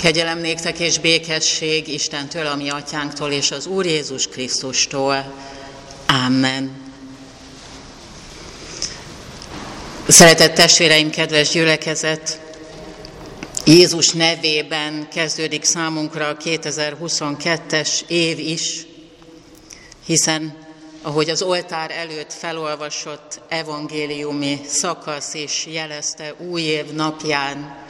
Kegyelem néktek és békesség Istentől, a mi atyánktól és az Úr Jézus Krisztustól. Amen. Szeretett testvéreim, kedves gyülekezet! Jézus nevében kezdődik számunkra a 2022-es év is, hiszen ahogy az oltár előtt felolvasott evangéliumi szakasz is jelezte, új év napján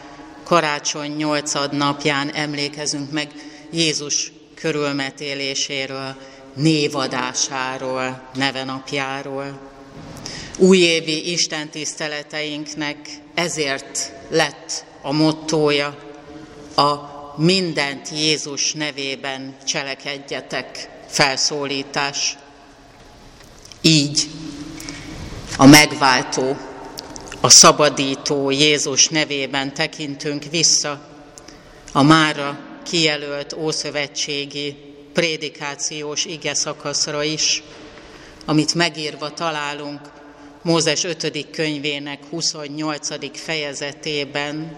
karácsony nyolcad napján emlékezünk meg Jézus körülmetéléséről, névadásáról, nevenapjáról. Újévi Isten tiszteleteinknek ezért lett a mottója a mindent Jézus nevében cselekedjetek felszólítás. Így a megváltó a szabadító Jézus nevében tekintünk vissza a mára kijelölt ószövetségi prédikációs ige szakaszra is, amit megírva találunk Mózes 5. könyvének 28. fejezetében,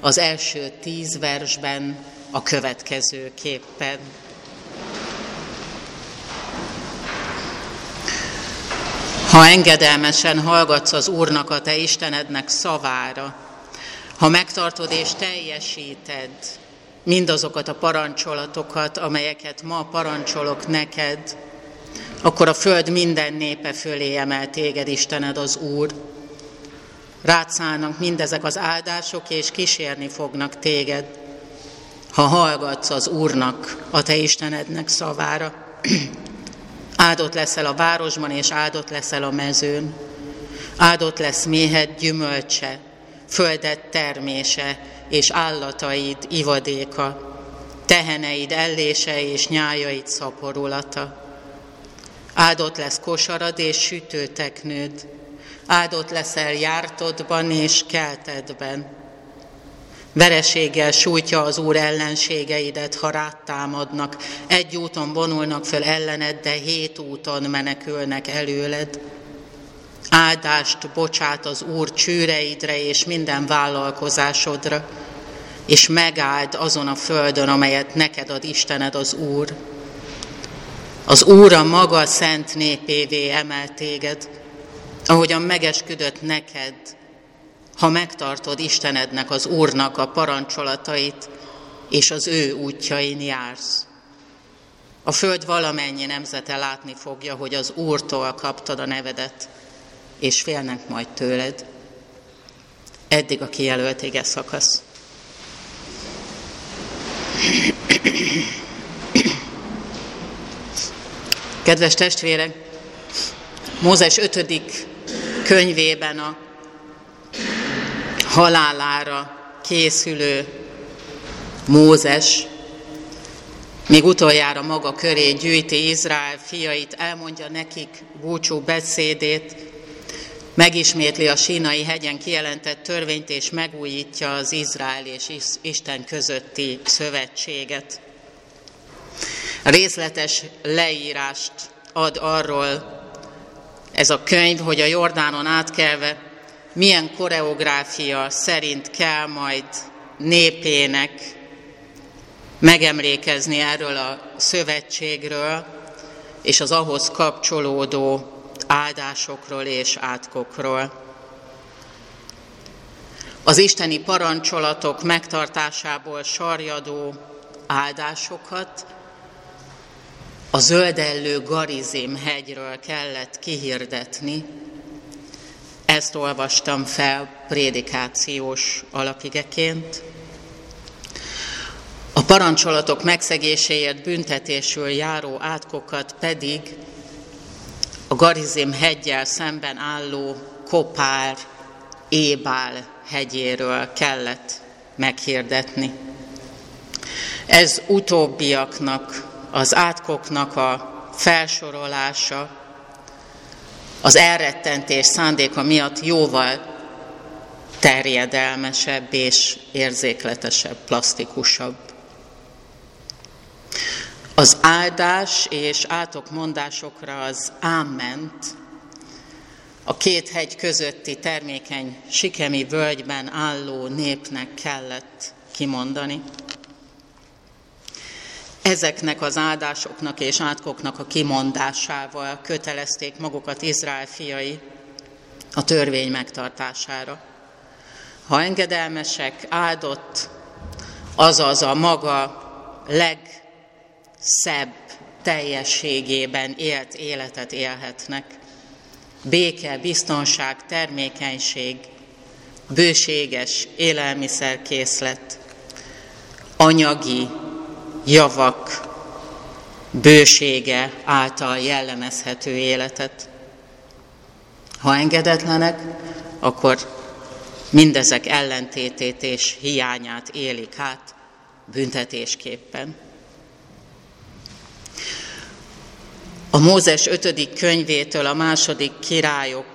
az első tíz versben a következő Ha engedelmesen hallgatsz az Úrnak, a te Istenednek szavára, ha megtartod és teljesíted mindazokat a parancsolatokat, amelyeket ma parancsolok neked, akkor a föld minden népe fölé emel téged Istened az Úr. Rátszállnak mindezek az áldások, és kísérni fognak téged, ha hallgatsz az Úrnak, a te Istenednek szavára. Áldott leszel a városban, és áldott leszel a mezőn. Áldott lesz méhed gyümölcse, földet termése, és állataid ivadéka, teheneid ellése és nyájaid szaporulata. Áldott lesz kosarad és sütőteknőd, áldott leszel jártodban és keltedben. Vereséggel sújtja az Úr ellenségeidet, ha rátámadnak. Egy úton vonulnak föl ellened, de hét úton menekülnek előled. Áldást bocsát az Úr csűreidre és minden vállalkozásodra, és megáld azon a földön, amelyet neked ad Istened az Úr. Az Úr a maga szent népévé emel téged, ahogyan megesküdött neked, ha megtartod Istenednek, az Úrnak a parancsolatait, és az ő útjain jársz. A föld valamennyi nemzete látni fogja, hogy az Úrtól kaptad a nevedet, és félnek majd tőled. Eddig a kijelölt ége szakasz. Kedves testvérek, Mózes 5. könyvében a halálára készülő Mózes még utoljára maga köré gyűjti Izrael fiait, elmondja nekik búcsú beszédét, megismétli a sínai hegyen kijelentett törvényt, és megújítja az Izrael és Isten közötti szövetséget. Részletes leírást ad arról ez a könyv, hogy a Jordánon átkelve milyen koreográfia szerint kell majd népének megemlékezni erről a szövetségről és az ahhoz kapcsolódó áldásokról és átkokról. Az isteni parancsolatok megtartásából sarjadó áldásokat a zöldellő Garizim hegyről kellett kihirdetni, ezt olvastam fel prédikációs alapigeként. A parancsolatok megszegéséért büntetésül járó átkokat pedig a Garizim hegyel szemben álló Kopár, Ébál hegyéről kellett meghirdetni. Ez utóbbiaknak, az átkoknak a felsorolása az elrettentés szándéka miatt jóval terjedelmesebb és érzékletesebb, plastikusabb. Az áldás és átok mondásokra az áment a két hegy közötti termékeny sikemi völgyben álló népnek kellett kimondani. Ezeknek az áldásoknak és átkoknak a kimondásával kötelezték magukat Izrael fiai a törvény megtartására. Ha engedelmesek, áldott, azaz a maga legszebb teljességében élt életet élhetnek. Béke, biztonság, termékenység, bőséges élelmiszerkészlet, anyagi javak bősége által jellemezhető életet. Ha engedetlenek, akkor mindezek ellentétét és hiányát élik át büntetésképpen. A Mózes ötödik könyvétől a második királyok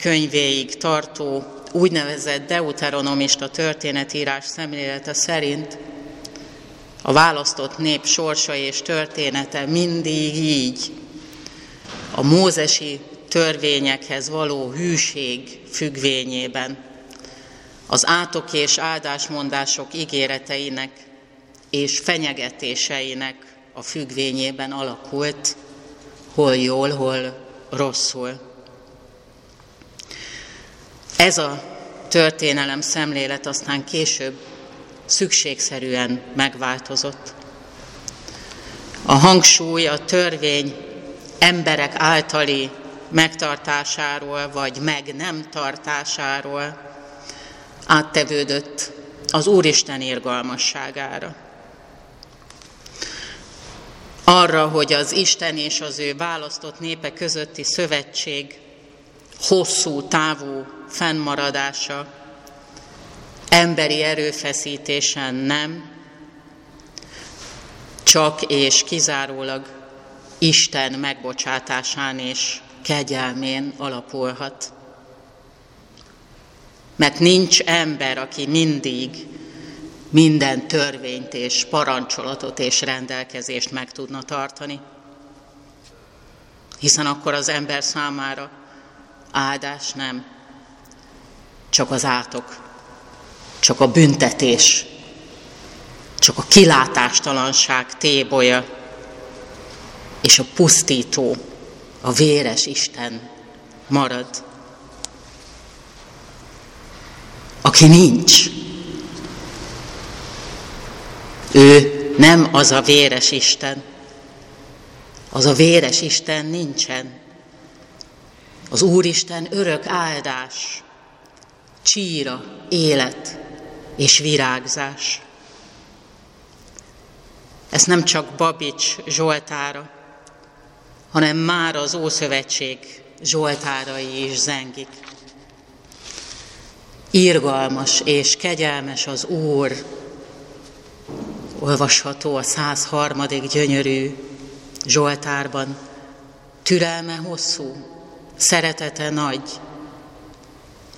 könyvéig tartó úgynevezett deuteronomista történetírás szemlélete szerint a választott nép sorsa és története mindig így a mózesi törvényekhez való hűség függvényében, az átok és áldásmondások ígéreteinek és fenyegetéseinek a függvényében alakult, hol jól, hol rosszul. Ez a történelem szemlélet aztán később szükségszerűen megváltozott. A hangsúly a törvény emberek általi megtartásáról vagy meg nem tartásáról áttevődött az Úristen irgalmasságára. Arra, hogy az Isten és az ő választott népe közötti szövetség hosszú távú fennmaradása emberi erőfeszítésen nem, csak és kizárólag Isten megbocsátásán és kegyelmén alapulhat. Mert nincs ember, aki mindig minden törvényt és parancsolatot és rendelkezést meg tudna tartani. Hiszen akkor az ember számára áldás nem, csak az átok, csak a büntetés, csak a kilátástalanság tébolya, és a pusztító, a véres Isten marad. Aki nincs, ő nem az a véres Isten. Az a véres Isten nincsen. Az Úristen örök áldás, csíra, élet és virágzás. Ez nem csak Babics Zsoltára, hanem már az Ószövetség Zsoltárai is zengik. Írgalmas és kegyelmes az Úr, olvasható a 103. gyönyörű Zsoltárban. Türelme hosszú, szeretete nagy,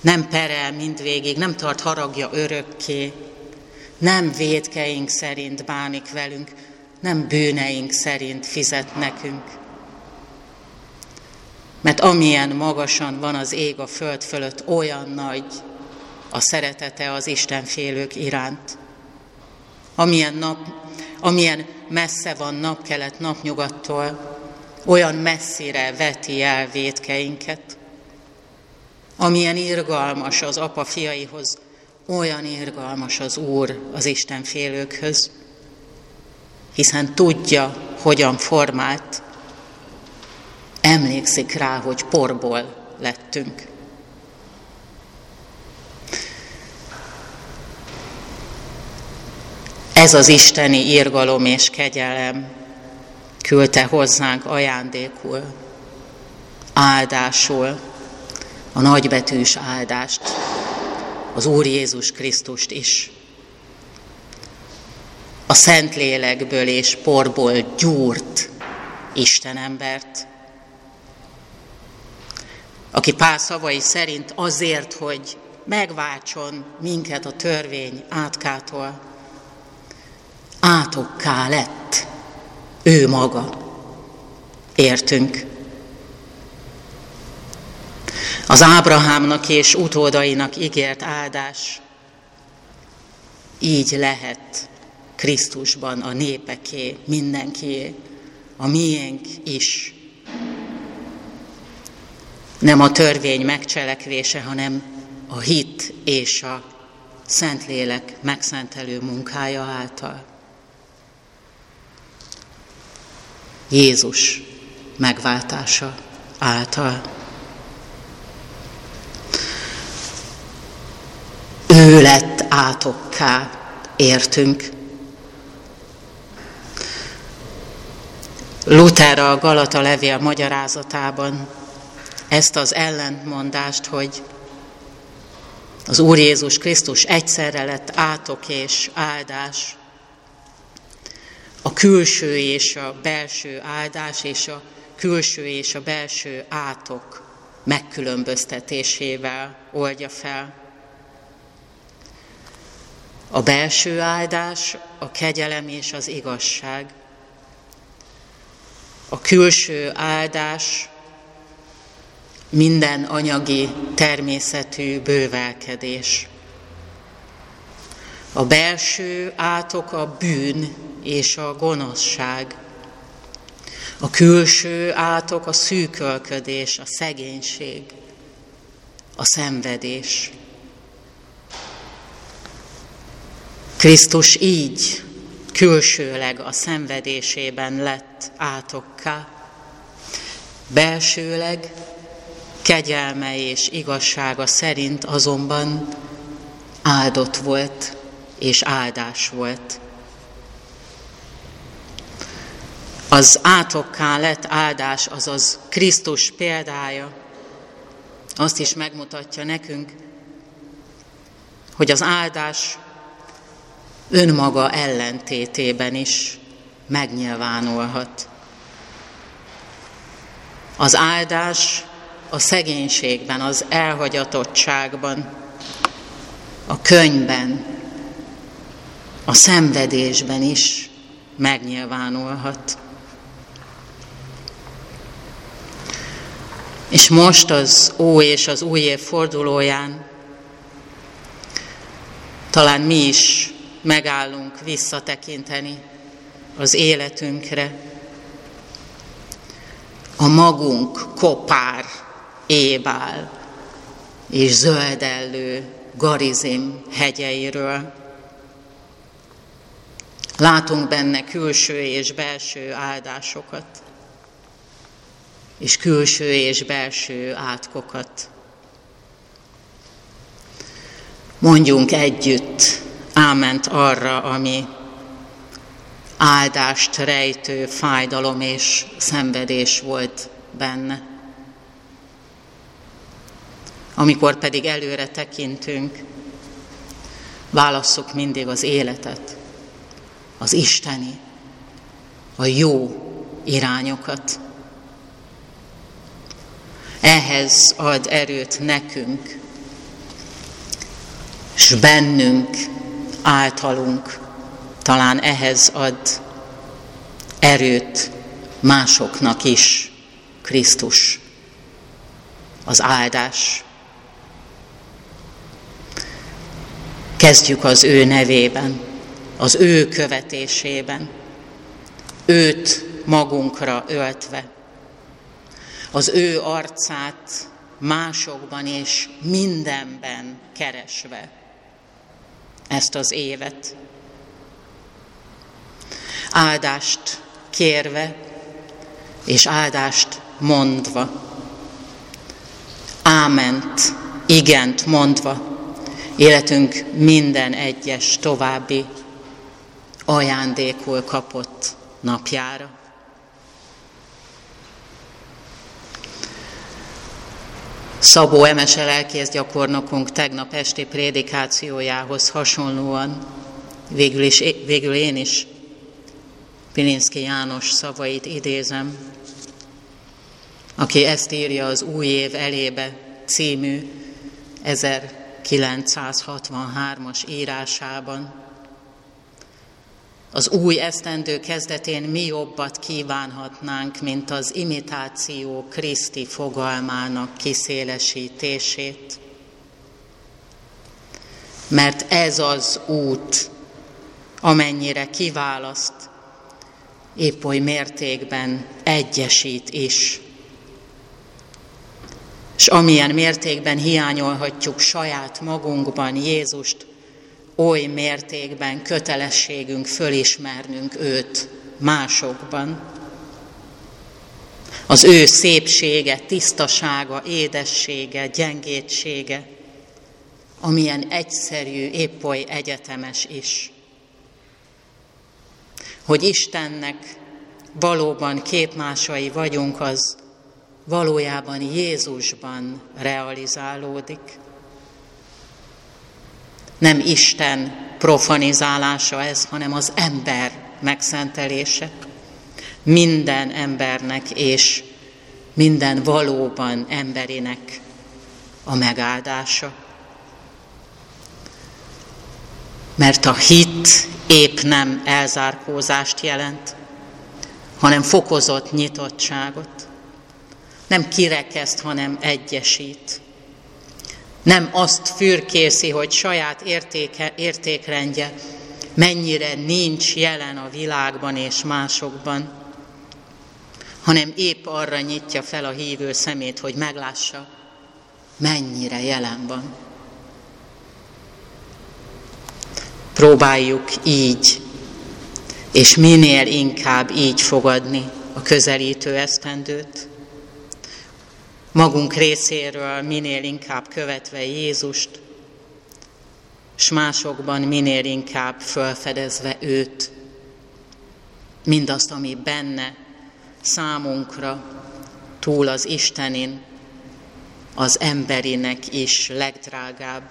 nem perel mindvégig, nem tart haragja örökké, nem védkeink szerint bánik velünk, nem bűneink szerint fizet nekünk. Mert amilyen magasan van az ég a föld fölött, olyan nagy a szeretete az Isten félők iránt. Amilyen, nap, amilyen messze van napkelet napnyugattól, olyan messzire veti el védkeinket. Amilyen irgalmas az apa fiaihoz, olyan irgalmas az Úr az Isten félőkhöz, hiszen tudja, hogyan formált, emlékszik rá, hogy porból lettünk. Ez az isteni írgalom és kegyelem küldte hozzánk ajándékul, áldásul, a nagybetűs áldást, az Úr Jézus Krisztust is. A Szentlélekből és porból gyúrt Isten embert, aki pár szavai szerint azért, hogy megváltson minket a törvény átkától, átokká lett ő maga. Értünk. Az Ábrahámnak és utódainak ígért áldás így lehet Krisztusban a népeké, mindenkié, a miénk is. Nem a törvény megcselekvése, hanem a hit és a Szentlélek megszentelő munkája által. Jézus megváltása által. Ő lett átokká, értünk. Luther a Galata levél magyarázatában ezt az ellentmondást, hogy az Úr Jézus Krisztus egyszerre lett átok és áldás, a külső és a belső áldás és a külső és a belső átok megkülönböztetésével oldja fel. A belső áldás a kegyelem és az igazság. A külső áldás minden anyagi természetű bővelkedés. A belső átok a bűn és a gonoszság. A külső átok a szűkölködés, a szegénység, a szenvedés. Krisztus így külsőleg a szenvedésében lett átokká, belsőleg kegyelme és igazsága szerint azonban áldott volt és áldás volt. Az átokká lett áldás, azaz Krisztus példája, azt is megmutatja nekünk, hogy az áldás önmaga ellentétében is megnyilvánulhat. Az áldás a szegénységben, az elhagyatottságban, a könyvben, a szenvedésben is megnyilvánulhat. És most az Ó és az új év fordulóján talán mi is megállunk visszatekinteni az életünkre, a magunk kopár ébál és zöldellő garizim hegyeiről. Látunk benne külső és belső áldásokat, és külső és belső átkokat. Mondjunk együtt áment arra, ami áldást rejtő fájdalom és szenvedés volt benne. Amikor pedig előre tekintünk, válasszuk mindig az életet, az isteni, a jó irányokat. Ehhez ad erőt nekünk, s bennünk, általunk, talán ehhez ad erőt másoknak is Krisztus, az áldás. Kezdjük az ő nevében, az ő követésében, őt magunkra öltve, az ő arcát másokban és mindenben keresve ezt az évet. Áldást kérve és áldást mondva. Áment, igent mondva életünk minden egyes további ajándékul kapott napjára. Szabó Emese lelkész gyakornokunk tegnap esti prédikációjához hasonlóan, végül, is, végül én is Pilinszki János szavait idézem, aki ezt írja az Új év elébe című 1963-as írásában. Az új esztendő kezdetén mi jobbat kívánhatnánk, mint az imitáció Kriszti fogalmának kiszélesítését. Mert ez az út, amennyire kiválaszt, épp oly mértékben egyesít is. És amilyen mértékben hiányolhatjuk saját magunkban Jézust, oly mértékben kötelességünk fölismernünk őt másokban. Az ő szépsége, tisztasága, édessége, gyengétsége, amilyen egyszerű, épp oly egyetemes is. Hogy Istennek valóban képmásai vagyunk, az valójában Jézusban realizálódik. Nem Isten profanizálása ez, hanem az ember megszentelése. Minden embernek és minden valóban emberinek a megáldása. Mert a hit épp nem elzárkózást jelent, hanem fokozott nyitottságot. Nem kirekeszt, hanem egyesít. Nem azt fürkészi, hogy saját értéke, értékrendje mennyire nincs jelen a világban és másokban, hanem épp arra nyitja fel a hívő szemét, hogy meglássa, mennyire jelen van. Próbáljuk így, és minél inkább így fogadni a közelítő esztendőt, magunk részéről minél inkább követve Jézust, s másokban minél inkább felfedezve őt, mindazt, ami benne számunkra túl az Istenin, az emberinek is legdrágább,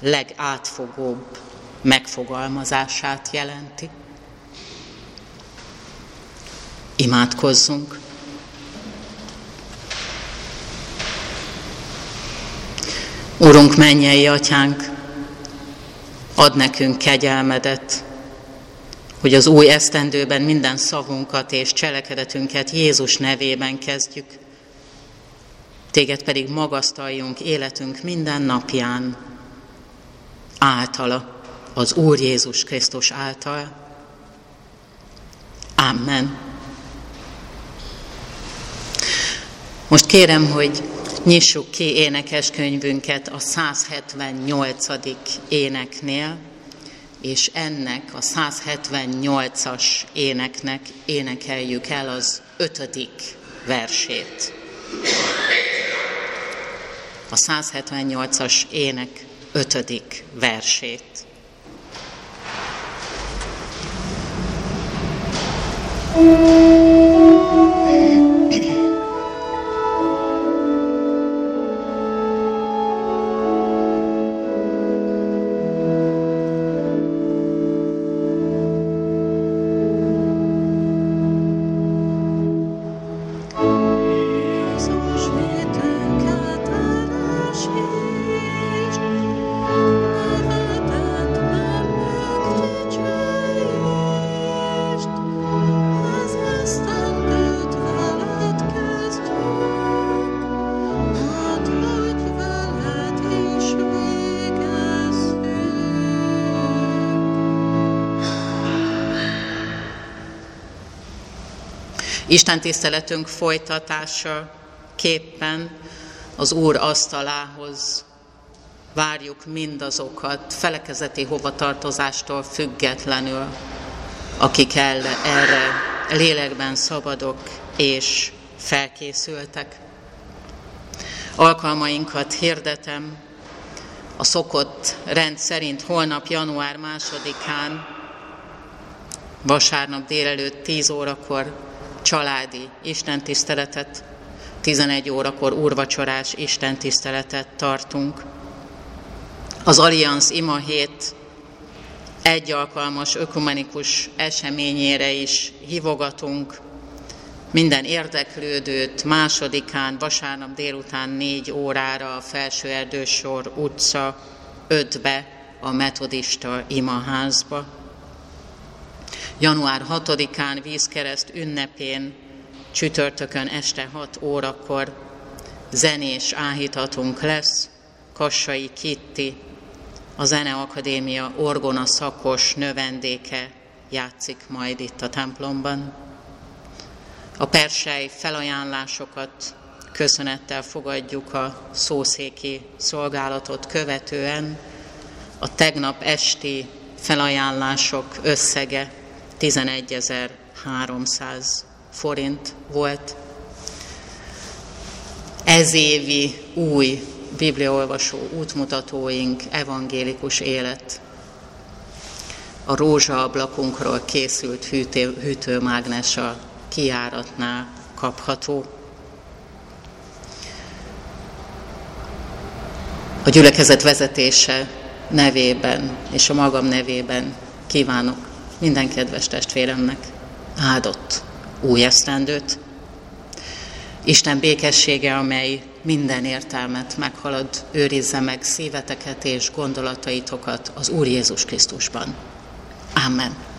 legátfogóbb megfogalmazását jelenti. Imádkozzunk! Urunk, mennyei atyánk, ad nekünk kegyelmedet, hogy az új esztendőben minden szavunkat és cselekedetünket Jézus nevében kezdjük, téged pedig magasztaljunk életünk minden napján általa, az Úr Jézus Krisztus által. Amen. Most kérem, hogy Nyissuk ki énekeskönyvünket a 178. éneknél, és ennek a 178-as éneknek énekeljük el az ötödik versét. A 178-as ének ötödik versét. thank Isten tiszteletünk folytatása képpen az Úr asztalához várjuk mindazokat felekezeti hovatartozástól függetlenül, akik el, erre lélekben szabadok és felkészültek. Alkalmainkat hirdetem, a szokott rend szerint holnap január másodikán, vasárnap délelőtt 10 órakor családi istentiszteletet, 11 órakor úrvacsorás istentiszteletet tartunk. Az Allianz Ima hét egy alkalmas ökumenikus eseményére is hívogatunk. Minden érdeklődőt másodikán, vasárnap délután négy órára a Felső Erdősor utca ötbe a metodista imaházba január 6-án vízkereszt ünnepén, csütörtökön este 6 órakor zenés áhítatunk lesz, Kassai Kitti, a Zeneakadémia orgona szakos növendéke játszik majd itt a templomban. A persely felajánlásokat köszönettel fogadjuk a szószéki szolgálatot követően. A tegnap esti felajánlások összege 11.300 forint volt. Ez évi új bibliaolvasó útmutatóink, evangélikus élet. A rózsaablakunkról készült hűtő, hűtőmágnes a kiáratnál kapható. A gyülekezet vezetése nevében és a magam nevében kívánok minden kedves testvéremnek áldott új esztendőt. Isten békessége, amely minden értelmet meghalad, őrizze meg szíveteket és gondolataitokat az Úr Jézus Krisztusban. Amen.